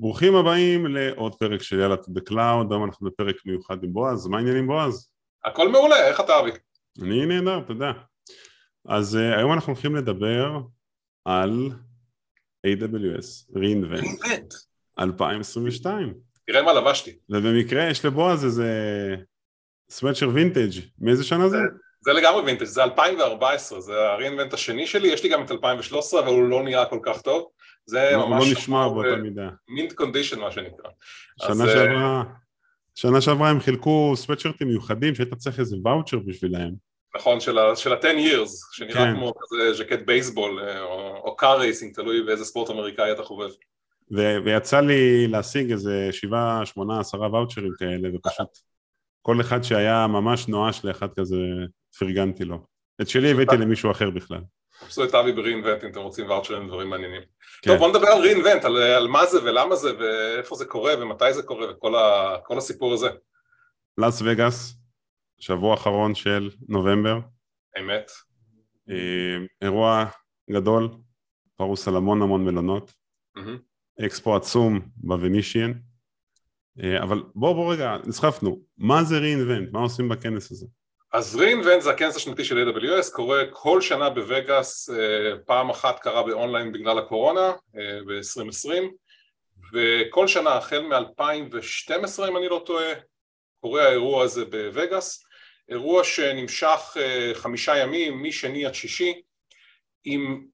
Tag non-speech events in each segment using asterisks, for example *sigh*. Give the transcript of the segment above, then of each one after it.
ברוכים הבאים לעוד פרק של יאללה to the cloud, היום אנחנו בפרק מיוחד עם בועז, מה העניינים בועז? הכל מעולה, איך אתה אבי? אני נהדר, תודה. אז uh, היום אנחנו הולכים לדבר על AWS, reInvent, רeinvent. 2022, תראה מה לבשתי. ובמקרה יש לבועז איזה סוואצ'ר וינטג', מאיזה שנה זה? זה לגמרי וינטג', זה 2014, זה ה-reinvent השני שלי, יש לי גם את 2013, אבל הוא לא נראה כל כך טוב. זה לא, הוא ממש... לא נשמע באותה מידה. mint condition מה שנקרא. שנה אז, אה, שעברה, שנה שעברה הם חילקו סווטשירטים מיוחדים שהיית צריך איזה ואוצ'ר בשבילהם. נכון, של ה- של ה-10 years, שנראה כן. כמו כזה ז'קט בייסבול, אה, או או car racing, תלוי באיזה ספורט אמריקאי אתה חובב. ו- ויצא לי להשיג איזה שבעה, שמונה, עשרה ואוצ'רים כאלה, ופשוט כל אחד שהיה ממש נואש לאחד כזה, פרגנתי לו. את שלי הבאתי למישהו אחר בכלל. חפשו את אבי ב-reinvent אם אתם רוצים ואוצ'רים ודברים מעניינים. כן. טוב, בוא נדבר על reinvent, על, על מה זה ולמה זה ואיפה זה קורה ומתי זה קורה וכל ה, הסיפור הזה. לאס וגאס, שבוע אחרון של נובמבר, אמת. אה, אירוע גדול, פרוס על המון המון מלונות, מהמם. אקספו עצום בוונישיאן, אה, אבל בואו בואו רגע, נסחפנו, מה זה reInvent? מה עושים בכנס הזה? אז reinvent זה הכנס השנתי של AWS, קורה כל שנה בווגאס, אה, פעם אחת קרה באונליין בגלל הקורונה אה, ב-2020 וכל שנה החל מ-2012 אם אני לא טועה קורה האירוע הזה בווגאס, אירוע שנמשך אה, חמישה ימים משני עד שישי עם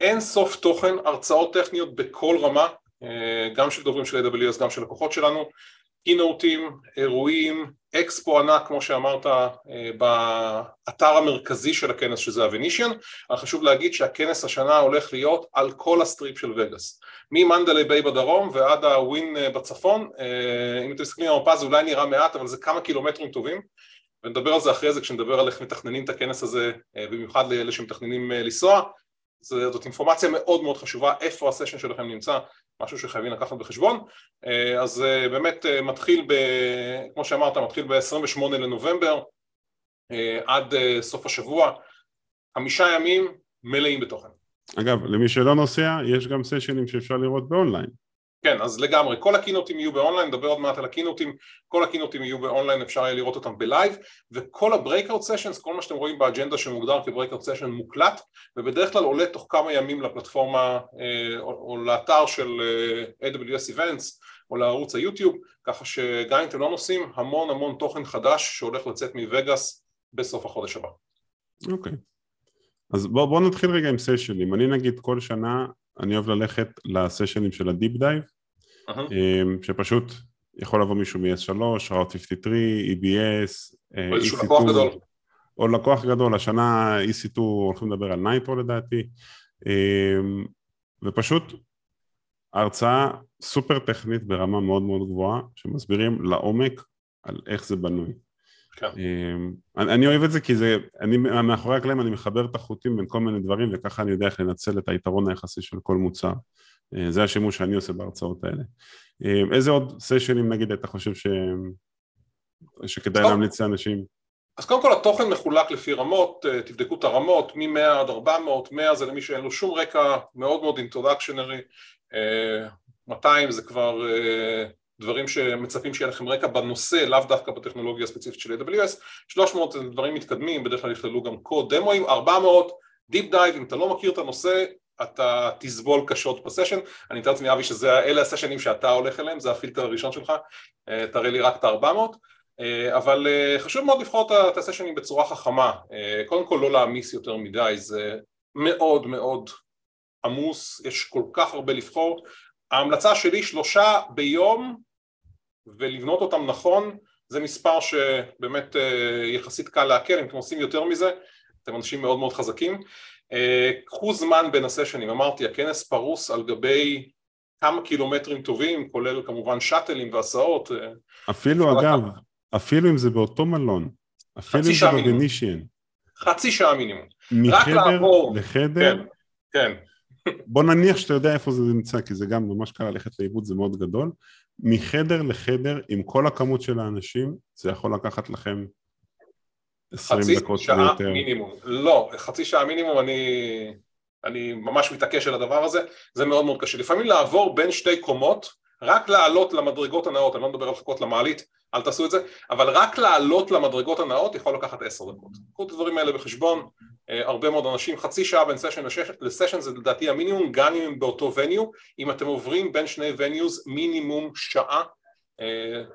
אין סוף תוכן, הרצאות טכניות בכל רמה, גם של דוברים של AWS גם של לקוחות שלנו keynote ים, אירועים, אקספו ענק כמו שאמרת אה, באתר המרכזי של הכנס שזה הוונישיאן, אבל חשוב להגיד שהכנס השנה הולך להיות על כל הסטריפ של וגאס, ממנדלי ביי בדרום ועד הווין אה, בצפון, אה, אם אתם מסתכלים על המפה זה אולי נראה מעט אבל זה כמה קילומטרים טובים. ונדבר על זה אחרי זה כשנדבר על איך מתכננים את הכנס הזה במיוחד לאלה שמתכננים לנסוע. זאת אינפורמציה מאוד מאוד חשובה איפה הסשן שלכם נמצא משהו שחייבים לקחת בחשבון אה, אז אה, באמת אה, מתחיל, ב, כמו שאמרת, מתחיל ב-28 לנובמבר עד סוף השבוע, חמישה ימים מלאים בתוכן. אגב, למי שלא נוסע, יש גם סשנים שאפשר לראות באונליין. כן, אז לגמרי, כל ה keynote ים יהיו באונליין, נדבר עוד מעט על ה keynote ים, כל ה keynote ים יהיו באונליין, אפשר יהיה לראות אותם בלייב, וכל ה-breakout sessions, כל מה שאתם רואים באג'נדה שמוגדר כ-breakout session מוקלט, ובדרך כלל עולה תוך כמה ימים לפלטפורמה אה, או, או לאתר של אה, AWS Events או לערוץ היוטיוב, ככה שגם אם אתם לא נוסעים, המון המון תוכן חדש שהולך לצאת מווגאס בסוף החודש הבא. אוקיי. אז בואו בוא נתחיל רגע עם סשנים. אני נגיד כל שנה, אני אוהב ללכת לסשנים של ה deep dive, אהה. שפשוט יכול לבוא מישהו מ-S3, Route 53, EBS, או איזשהו EC2, לקוח גדול. או לקוח גדול, השנה EC2 הולכים לדבר על נייטרו לדעתי, אה, ופשוט הרצאה סופר טכנית ברמה מאוד מאוד גבוהה, שמסבירים לעומק על איך זה בנוי. כן. אמ, אני, אני אוהב את זה כי זה, אני מאחורי הקלעים אני מחבר את החוטים בין כל מיני דברים וככה אני יודע איך לנצל את היתרון היחסי של כל מוצר. אה, זה השימוש שאני עושה בהרצאות האלה. אמ, איזה עוד סשנים נגיד אתה חושב ש... שכדאי טוב. להמליץ לאנשים? אז קודם כל התוכן מחולק לפי רמות, אה, תבדקו את הרמות, מ-100 עד 400, 100 זה למי שאין לו שום רקע, מאוד מאוד introductionary, 200 זה כבר אה, דברים שמצפים שיהיה לכם רקע בנושא, לאו דווקא בטכנולוגיה הספציפית של AWS, 300 זה דברים מתקדמים, בדרך כלל יכללו גם קוד דמואים, 400 deep dive, אם אתה לא מכיר את הנושא, אתה תסבול קשות בסשן, אני מתאר לעצמי אבי שאלה הסשנים שאתה הולך אליהם, זה הפילטר הראשון שלך, אה, תראה לי רק את ה-400 אה, אבל אה, חשוב מאוד לבחור את הסשנים בצורה חכמה, קודם כל לא להעמיס יותר מדי, זה מאוד מאוד עמוס, יש כל כך הרבה לבחור, ההמלצה שלי שלושה ביום ולבנות אותם נכון, זה מספר שבאמת יחסית קל לעכל, אם אתם עושים יותר מזה, אתם אנשים מאוד מאוד חזקים, קחו זמן בין הסשנים, אמרתי הכנס פרוס על גבי כמה קילומטרים טובים, כולל כמובן שאטלים והסעות, אה, אפילו אגב, אפילו אם זה באותו מלון, אפילו אם זה. בוונישיאן, חצי שעה מינימום, מחדר. לחדר, כן, כן, בוא נניח שאתה יודע איפה זה נמצא, כי זה גם ממש קל ללכת לאיבוד, זה מאוד גדול. מחדר לחדר, עם כל הכמות של האנשים, זה יכול לקחת לכם 20 חצי דקות שעה ויותר. מינימום, לא, חצי שעה מינימום אני, אני ממש מתעקש על הדבר הזה, זה מאוד מאוד קשה, לפעמים לעבור בין שתי קומות רק לעלות למדרגות הנאות, אני לא מדבר על לחכות למעלית, אל תעשו את זה, אבל רק לעלות למדרגות הנאות יכול לקחת עשר דקות. קחו את הדברים האלה בחשבון, אה, הרבה מאוד אנשים, חצי שעה בין סשן לסשן זה לדעתי המינימום, גם אם הם באותו וניו, אם אתם עוברים בין שני וניוז מינימום שעה,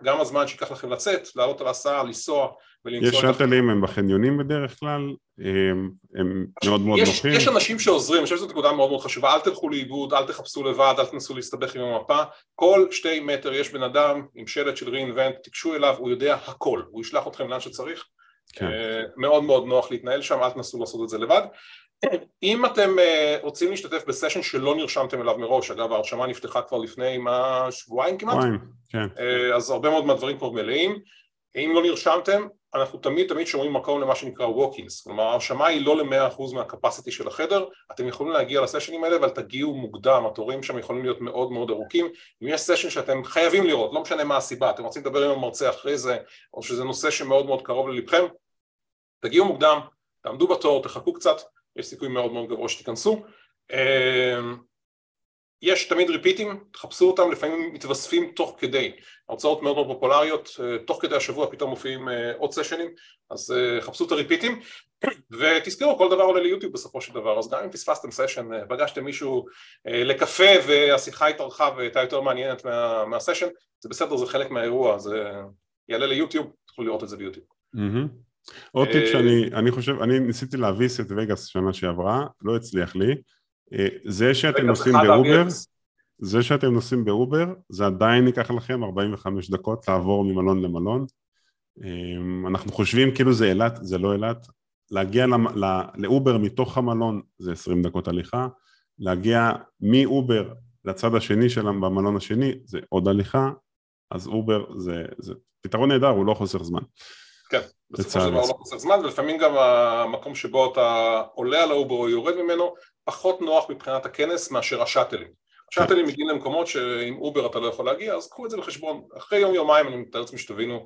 גם הזמן שיקח לכם לצאת, לעלות על הסעה, לנסוע יש שאטלים, הם בחניונים בדרך כלל, הם, הם מאוד מאוד יש, נוחים. יש אנשים שעוזרים, אני חושב שזו נקודה מאוד מאוד חשובה, אל תלכו לאיבוד, אל תחפשו לבד, אל תנסו להסתבך עם המפה, כל שתי מטר יש בן אדם עם שלט של רeinvent, תיגשו אליו, הוא יודע הכל, הוא ישלח אתכם לאן שצריך, כן. אה, מאוד מאוד נוח להתנהל שם, אל תנסו לעשות את זה לבד. אם אתם אה, רוצים להשתתף בסשן שלא נרשמתם אליו מראש, אגב ההרשמה נפתחה כבר לפני מה, שבועיים כמעט? שבועיים, כן. אה, אז הרבה מאוד מהדברים כבר מלאים. אם לא נרשמתם, אנחנו תמיד תמיד שומרים מקום למה שנקרא ווקינס, כלומר ההרשמה היא לא למאה אחוז מהקפסיטי של החדר, אתם יכולים להגיע לסשנים האלה אבל תגיעו מוקדם, התורים שם יכולים להיות מאוד מאוד ארוכים, אם יש סשן שאתם חייבים לראות, לא משנה מה הסיבה, אתם רוצים לדבר עם המרצה אחרי זה, או שזה נושא שמאוד מאוד קרוב ללבכם, תגיעו מוקדם, תעמדו בתור, תחכו קצת, יש סיכוי מאוד מאוד גבוה שתיכנסו. אמ, יש תמיד ריפיטים, תחפשו אותם, לפעמים מתווספים תוך כדי, הרצאות מאוד מאוד פופולריות, אה, תוך כדי השבוע פתאום מופיעים אה, עוד סשנים, אז אה, חפשו את הריפיטים *coughs* ותזכרו כל דבר עולה ליוטיוב בסופו של דבר, אז גם אם פספסתם סשן, פגשתם מישהו לקפה והשיחה התארכה והייתה יותר מעניינת מה, מהסשן, זה בסדר, זה חלק מהאירוע, זה יעלה ליוטיוב, תוכלו לראות את זה ביוטיוב. עוד טיפ שאני אני חושב, אני ניסיתי להביס את וגאס שנה שעברה, לא הצליח לי אה, זה שאתם נוסעים באובר, זה שאתם נוסעים באובר, זה עדיין ייקח לכם 45 דקות לעבור ממלון למלון. אה, אנחנו חושבים כאילו זה אילת, זה לא אילת. להגיע לאובר מתוך המלון זה 20 דקות הליכה, להגיע מאובר לצד השני שלהם במלון השני זה עוד הליכה, אז אובר זה, זה פתרון נהדר, הוא לא חוסך זמן. כן, בסופו של דבר לא חוסך זמן, ולפעמים גם המקום שבו אתה עולה על האובר או יורד ממנו, פחות נוח מבחינת הכנס מאשר השאטלים. השאטלים מגיעים למקומות שעם אובר אתה לא יכול להגיע, אז קחו את זה בחשבון. אחרי יום יומיים אני מתאר לעצמי שתבינו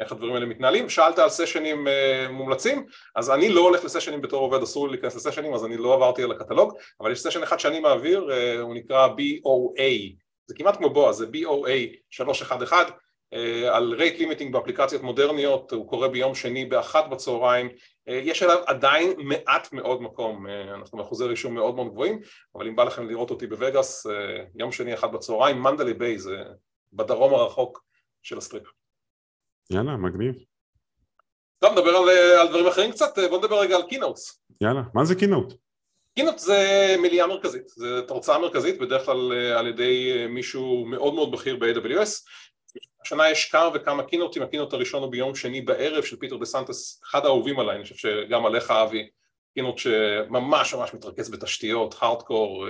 איך הדברים האלה מתנהלים. שאלת על סשנים אה, מומלצים, אז אני לא הולך לסשנים בתור עובד, אסור לי להיכנס לסשנים, אז אני לא עברתי על הקטלוג, אבל יש סשן אחד שאני מעביר, אה, הוא נקרא BOA, זה כמעט כמו בועז, זה BOA 311, אה, על rate limiting באפליקציות מודרניות, הוא קורה ביום שני באחת בצהריים, אה, יש עליו עדיין מעט מאוד מקום, אה, אנחנו באחוזי רישום מאוד מאוד גבוהים, אבל אם בא לכם לראות אותי בווגאס, יום שני אחת בצהריים, מנדלי ביי זה בדרום הרחוק של הסטריפ. יאללה, מגניב. טוב, נדבר על, על דברים אחרים קצת, בוא נדבר רגע על keynotes. יאללה, מה זה keynote? keynote זה מליאה מרכזית, זה הרצאה מרכזית, בדרך כלל על ידי מישהו מאוד מאוד בכיר ב-AWS, השנה יש כמה וכמה keynote ים, ה keynote הראשון הוא ביום שני בערב של פיטר דסנטיס, אחד האהובים עליי, אני חושב שגם עליך אבי, keynote שממש ממש מתרכז בתשתיות, הארדקור,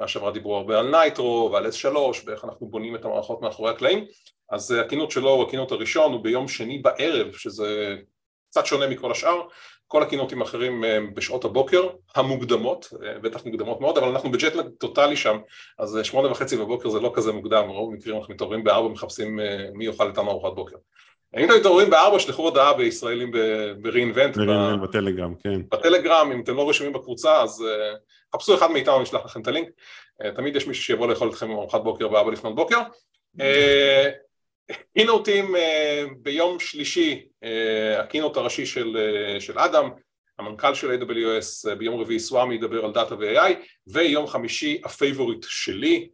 מהשבוע דיברו הרבה על Nitro ועל S3 ואיך אנחנו בונים את המערכות מאחורי הקלעים, אז ה keynote שלו הוא ה keynote הראשון, הוא ביום שני בערב, שזה קצת שונה מכל השאר, כל ה keynote ים האחרים בשעות הבוקר המוקדמות, אה, בטח מוקדמות מאוד, אבל אנחנו ב jet lag טוטאלי שם, אז אה, שמונה וחצי בבוקר זה לא כזה מוקדם, ברוב המקרים אנחנו מתעוררים בארבע ומחפשים אה, מי יאכל איתנו ארוחת בוקר. אם אתם מתעוררים בארבע, שלחו הודעה בישראלים ב-reinvent. בטלגרם, כן. בטלגרם, אם אתם לא רשומים בקבוצה, אז חפשו אחד מאיתנו, נשלח לכם את הלינק. תמיד יש מישהו שיבוא לאכול אתכם ארוחת בוקר בארבע לפנות בוקר. keynote ים ביום שלישי, ה keynote הראשי של, של אדם, המנכ"ל של AWS, ביום רביעי סוואמי ידבר על דאטה ו-AI, ויום חמישי ה favorite שלי,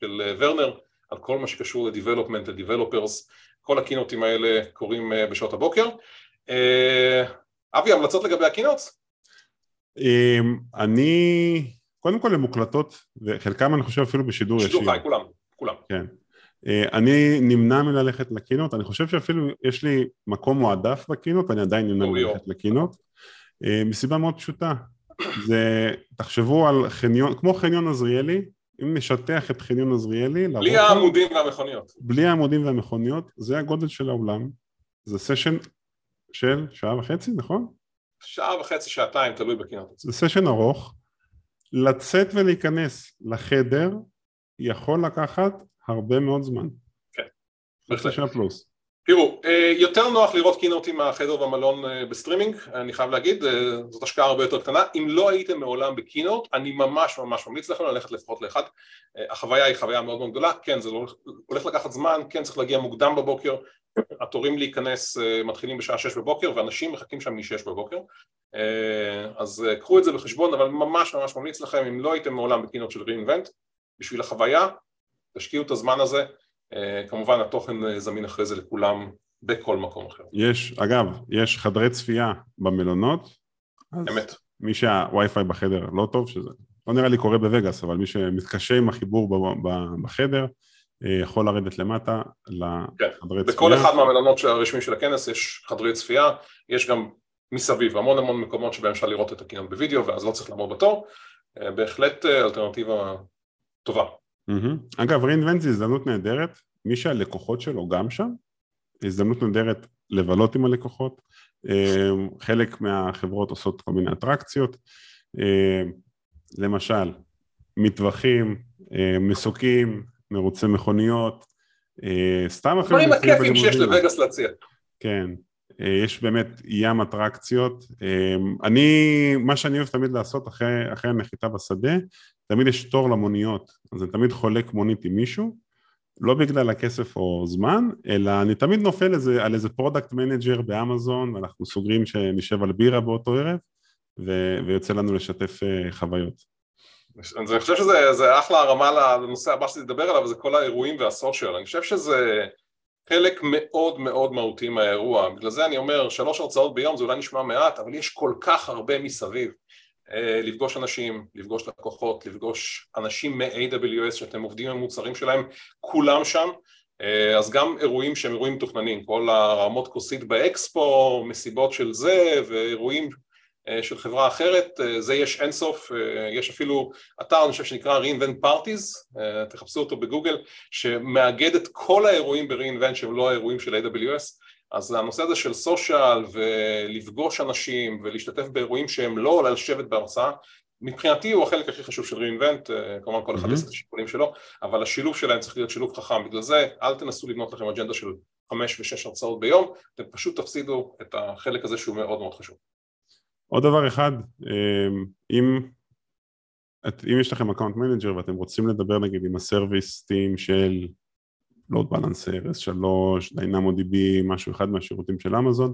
של ורנר, על כל מה שקשור ל-Development, ל-Developers, כל הקינוטים האלה קורים בשעות הבוקר. אבי, המלצות לגבי הקינוטס? אני, קודם כל הן מוקלטות, וחלקם אני חושב אפילו בשידור ישיר. שידור חי, כולם, כולם. כן. אה, אני נמנע מללכת לקינות, אני חושב שאפילו יש לי מקום מועדף בקינות, אני עדיין נמנע מללכת לקינות, אה, מסיבה מאוד פשוטה, זה, תחשבו על חניון, כמו חניון עזריאלי, אם נשטח את חניון עזריאלי, בלי העמודים והמכוניות, בלי העמודים והמכוניות, זה הגודל של האולם, זה סשן של שעה וחצי, נכון? שעה וחצי, שעתיים, תלוי ב keynote. זה סשן ארוך, לצאת ולהיכנס לחדר יכול לקחת הרבה מאוד זמן. כן. חצי פלוס. תראו, אה, יותר נוח לראות keynote ים מהחדר במלון אה, בסטרימינג, אני חייב להגיד, אה, זאת השקעה הרבה יותר קטנה. אם לא הייתם מעולם בקינוט, אני ממש ממש ממליץ לכם ללכת לפחות לאחד. החוויה היא חוויה מאוד מאוד גדולה, כן, זה לא, הולך לקחת זמן, כן, צריך להגיע מוקדם בבוקר, התורים להיכנס מתחילים בשעה שש בבוקר, ואנשים מחכים שם משש בבוקר. אז קחו את זה בחשבון, אבל ממש ממש ממליץ לכם, אם לא הייתם מעולם בקינוט של reinvent, בשביל החוויה, תשקיעו את הזמן הזה. אה, כמובן התוכן אה, זמין אחרי זה לכולם בכל מקום אחר. יש, אגב, יש חדרי צפייה במלונות. אמת. מי שהווי-פיי בחדר לא טוב, שזה לא נראה לי קורה בווגאס, אבל מי שמתקשה עם החיבור בחדר, אה, יכול לרדת למטה לחדרי כן. צפייה. בכל אחד מהמלונות הרשמיים של הכנס יש חדרי צפייה, יש גם מסביב המון המון מקומות שבהם אפשר לראות את הקינון בווידאו ואז לא צריך לעמוד בתור, בהחלט אלטרנטיבה טובה. Mm-hmm. אגב, רeinvent זה הזדמנות נהדרת, מי שהלקוחות שלו גם שם, הזדמנות נהדרת לבלות עם הלקוחות, אמ, חלק מהחברות עושות כל מיני אטרקציות, אמ, למשל, מטווחים, אמ, מסוקים, מרוצי מכוניות, סתם אפילו... דברים הכיפים שיש לווגאס להציע. כן, יש באמת ים אטרקציות. אני, מה שאני אוהב תמיד לעשות אחרי, אחרי הנחיתה בשדה, תמיד יש תור למוניות, אז אני תמיד חולק מונית עם מישהו, לא בגלל הכסף או זמן, אלא אני תמיד נופל איזה, על איזה product manager באמזון, ואנחנו סוגרים שנשב על בירה באותו ערב, ו, ויוצא לנו לשתף אה, חוויות. אז אני חושב שזה אחלה הרמה לנושא הבא שלי לדבר עליו, זה כל האירועים וה social. אני חושב שזה חלק מאוד מאוד מהותי מהאירוע. בגלל זה אני אומר, שלוש הרצאות ביום זה אולי נשמע מעט, אבל יש כל כך הרבה מסביב. אה, לפגוש אנשים, לפגוש לקוחות, לפגוש אנשים מ-AWS שאתם עובדים עם מוצרים שלהם, כולם שם, אה, אז גם אירועים שהם אירועים מתוכננים, כל הרמות כוסית באקספו, מסיבות של זה ואירועים של חברה אחרת, זה יש אינסוף, יש אפילו אתר אני חושב שנקרא reinvent parties, תחפשו אותו בגוגל, שמאגד את כל האירועים ב-reinvent שהם לא האירועים של AWS אז הנושא הזה של סושיאל ולפגוש אנשים ולהשתתף באירועים שהם לא על לשבת בהרצאה מבחינתי הוא החלק הכי חשוב של reinvent, אה, כמובן כל אחד עושה את השיקולים שלו, אבל השילוב שלהם צריך להיות שילוב חכם, בגלל זה אל תנסו לבנות לכם אג'נדה של חמש ושש הרצאות ביום, אתם פשוט תפסידו את החלק הזה שהוא מאוד מאוד חשוב. עוד דבר אחד, אה, אם, אם יש לכם account manager ואתם רוצים לדבר נגיד עם ה service team של load balancer, S3, DynamoDB, משהו אחד מהשירותים של אמזון,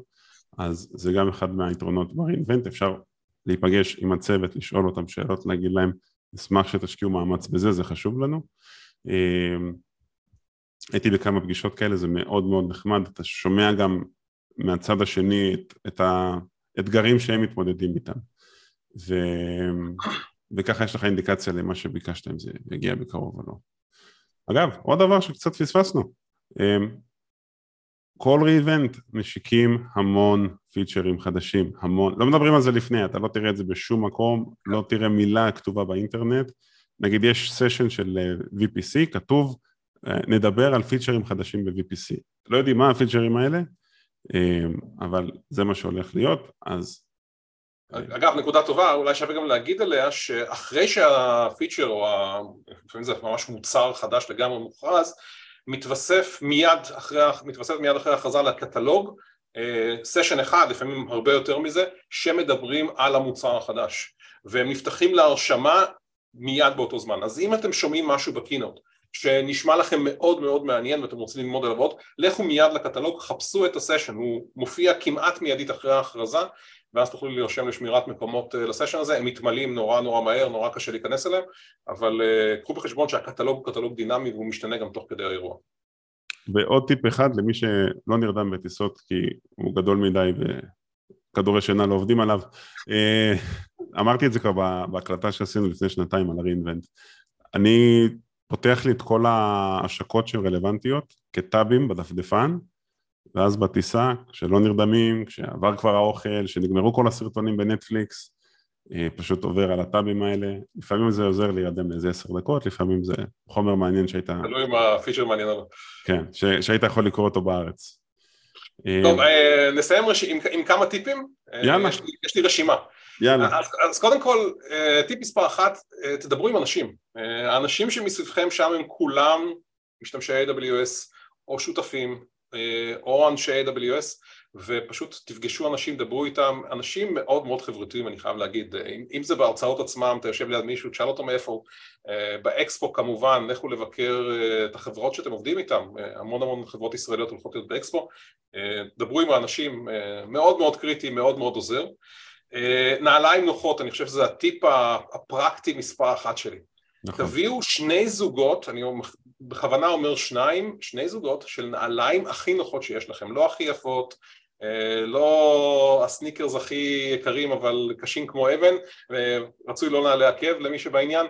אז זה גם אחד מהיתרונות ב-reinvent, אפשר להיפגש עם הצוות, לשאול אותם שאלות, להגיד להם, נשמח שתשקיעו מאמץ בזה, זה חשוב לנו. אמ, הייתי בכמה פגישות כאלה, זה מאוד מאוד נחמד, אתה שומע גם מהצד השני את, את האתגרים שהם מתמודדים איתם. ו... וככה יש לך אינדיקציה למה שביקשת אם זה יגיע בקרוב או לא. אגב, עוד דבר שקצת פספסנו, אמ, כל ריבנט משיקים המון פיצ'רים חדשים, המון, לא מדברים על זה לפני, אתה לא תראה את זה בשום מקום, לא תראה מילה כתובה באינטרנט, נגיד יש סשן של אה, VPC, כתוב אה, נדבר על פיצ'רים חדשים ב-VPC, לא יודעים מה הפיצ'רים האלה, אמ, אבל זה מה שהולך להיות, אז אגב, נקודה טובה, אולי שווה גם להגיד עליה שאחרי שהפיצ'ר או לפעמים זה ממש מוצר חדש לגמרי מוכרז, מתווסף מיד אחרי, מתווסף מיד אחרי ההכרזה לקטלוג סשן אה, אחד, לפעמים הרבה יותר מזה, שמדברים על המוצר החדש והם נפתחים להרשמה מיד באותו זמן. אז אם אתם שומעים משהו בקינות שנשמע לכם מאוד מאוד מעניין ואתם רוצים ללמוד עליו עוד, לכו מיד לקטלוג, חפשו את הסשן, הוא מופיע כמעט מיידית אחרי ההכרזה ואז תוכלו להירשם לשמירת מקומות אה, לסשן הזה, הם מתמלאים נורא נורא מהר, נורא קשה להיכנס אליהם, אבל uh, קחו בחשבון שהקטלוג הוא קטלוג דינמי והוא משתנה גם תוך כדי האירוע. ועוד טיפ אחד למי שלא נרדם בטיסות כי הוא גדול מדי וכדורי שינה לא עובדים עליו, uh, אמרתי את זה כבר בהקלטה שעשינו לפני שנתיים על ה-reinvent, אני פותח לי את כל ההשקות שהן רלוונטיות כטאבים בדפדפן ואז בטיסה, כשלא נרדמים, כשעבר כבר האוכל, שנגמרו כל הסרטונים בנטפליקס, אה, פשוט עובר על הטאבים האלה. לפעמים זה עוזר להירדם לאיזה עשר דקות, לפעמים זה חומר מעניין שהיית... תלוי אם הפיצ'ר מעניין או לא. כן, ש... שהיית יכול לקרוא אותו בארץ. טוב, אה, נסיים רש... עם, עם כמה טיפים. אה, יאללה. יש לי, יש לי רשימה. יאללה. אז, אז קודם כל, טיפ מספר אחת, תדברו עם אנשים. האנשים שמסביבכם שם הם כולם משתמשי AWS או שותפים או אנשי AWS ופשוט תפגשו אנשים, דברו איתם, אנשים מאוד מאוד חברתיים אני חייב להגיד, אם, אם זה בהרצאות עצמם, אתה יושב ליד מישהו, תשאל אותו מאיפה, באקספו כמובן, לכו לבקר את החברות שאתם עובדים איתם, המון המון חברות ישראליות הולכות להיות באקספו, דברו עם האנשים, מאוד מאוד קריטי, מאוד מאוד עוזר. נעליים נוחות, אני חושב שזה הטיפ הפרקטי מספר אחת שלי. נכון. תביאו שני זוגות, אני בכוונה אומר שניים, שני זוגות של נעליים הכי נוחות שיש לכם, לא הכי יפות, לא הסניקרס הכי יקרים אבל קשים כמו אבן, ורצוי לא עקב למי שבעניין,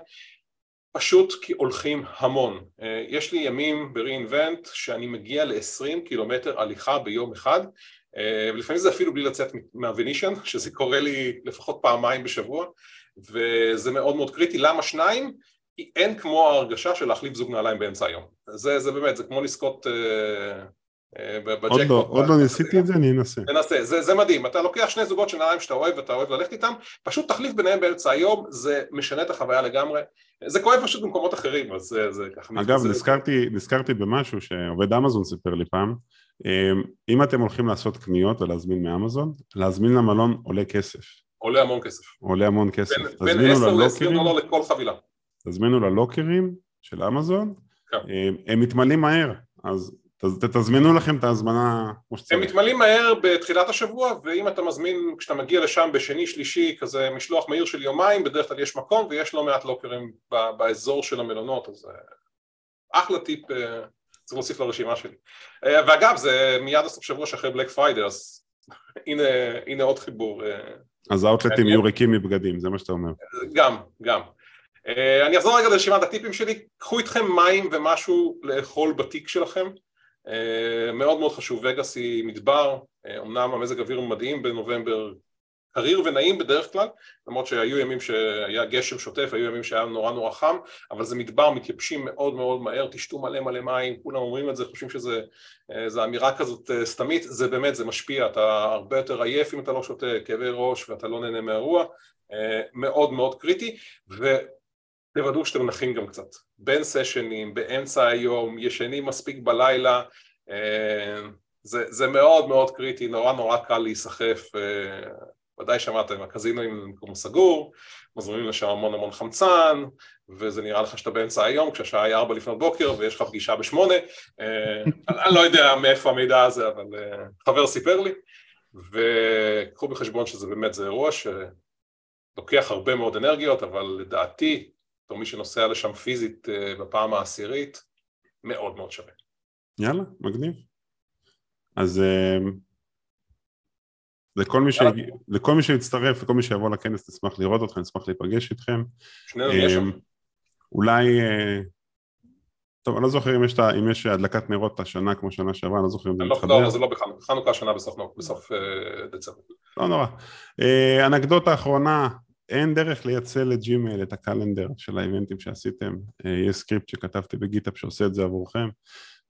פשוט כי הולכים המון. יש לי ימים ב-reinvent שאני מגיע ל-20 קילומטר הליכה ביום אחד, ולפעמים זה אפילו בלי לצאת מהוונישן, *laughs* שזה קורה לי לפחות פעמיים בשבוע, וזה מאוד מאוד קריטי. למה שניים? אין כמו ההרגשה של להחליף זוג נעליים באמצע היום. זה, זה באמת, זה כמו לזכות אה, אה, בג'קפוט. עוד לא, עוד לא ניסיתי את זה, אני אנסה. תנסה, זה, זה מדהים. אתה לוקח שני זוגות של נעליים שאתה אוהב ואתה אוהב ללכת איתם, פשוט תחליף ביניהם באמצע היום, זה משנה את החוויה לגמרי. זה כואב פשוט במקומות אחרים, אז זה, זה ככה... אגב, זה... נזכרתי, נזכרתי במשהו שעובד אמזון סיפר לי פעם, אה, אם אתם הולכים לעשות קניות ולהזמין מאמזון, להזמין למלון עולה כסף. עולה המון כסף. עולה המון כסף. בין 10 ל-20 דולר לכל חבילה. תזמינו ללוקרים של אמזון, כן. הם מתמלאים מהר, אז תזמינו לכם את ההזמנה כמו שצריך. הם מתמלאים מהר בתחילת השבוע, ואם אתה מזמין, כשאתה מגיע לשם בשני, שלישי, כזה משלוח מהיר של יומיים, בדרך כלל יש מקום ויש לא מעט לוקרים באזור של המלונות, אז אה, אחלה טיפ, אה, צריך להוסיף לרשימה שלי. אה, ואגב, זה מיד הסוף שבוע שאחרי בלק פריידי, אז *laughs* הנה, הנה עוד חיבור. אז האוטלטים יהיו ריקים מבגדים, זה מה שאתה אומר. גם, גם. אה, אני אחזור רגע לרשימת הטיפים שלי, קחו איתכם מים ומשהו לאכול בתיק שלכם, אה, מאוד מאוד חשוב, וגאס היא מדבר, אה, אמנם המזג אוויר מדהים בנובמבר, קריר ונעים בדרך כלל, למרות שהיו ימים שהיה גשם שוטף, היו ימים שהיה נורא נורא חם, אבל זה מדבר, מתייבשים מאוד מאוד מהר, תשתו מלא מלא מים, כולם אומרים את זה, חושבים שזו אמירה כזאת סתמית, זה באמת, זה משפיע, אתה הרבה יותר עייף אם אתה לא שותה, כאבי ראש ואתה לא נהנה מהאירוע, מאוד מאוד קריטי, ו... תוודאו שאתם נחים גם קצת, בין סשנים, באמצע היום, ישנים מספיק בלילה, אה, זה, זה מאוד מאוד קריטי, נורא נורא קל להיסחף, אה, ודאי שמעתם, הקזינו עם מקום סגור, מזרימים לשם המון המון חמצן, וזה נראה לך שאתה באמצע היום, כשהשעה היא ארבע לפנות בוקר ויש לך פגישה בשמונה, אה, *laughs* אני לא יודע מאיפה המידע הזה, אבל חבר סיפר לי, וקחו בחשבון שזה באמת, זה אירוע שלוקח הרבה מאוד אנרגיות, אבל לדעתי בתור מי שנוסע לשם פיזית אה, בפעם העשירית, מאוד מאוד שווה. יאללה, מגניב. אז אה, לכל מי, ש... לכל מי שיצטרף, לכל מי שיבוא לכנס, נשמח לראות אתכם, נשמח להיפגש איתכם. שנינו נהיה שם. אה, אולי, טוב, אני לא זוכר אם יש, אם יש הדלקת נרות השנה כמו שנה שעברה, אני לא זוכר אם זה לא, מתחבר. לא, זה לא בחנוכה, חנוכה השנה בסוף, בסוף דצמבר. לא נורא. אנקדוטה אחרונה, אין דרך לייצא לג'ימייל את ה calendar של ה event ים שעשיתם, אה, יש סקריפט שכתבתי ב GitHub שעושה את זה עבורכם,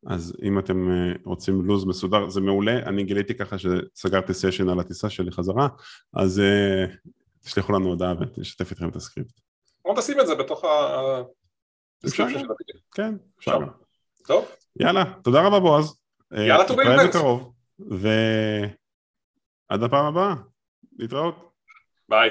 אז אם אתם אה, רוצים לו"ז מסודר, זה מעולה, אני גיליתי ככה שסגרתי סשן על הטיסה שלי חזרה, אז אה, תשלחו לנו הודעה ונשתף איתכם את הסקריפט. בוא תשים את זה בתוך ה... אפשר, כן, אפשר. טוב. יאללה, תודה רבה בועז. יאללה, טובים נתראה בקרוב, ועד הפעם הבאה, להתראות. ביי.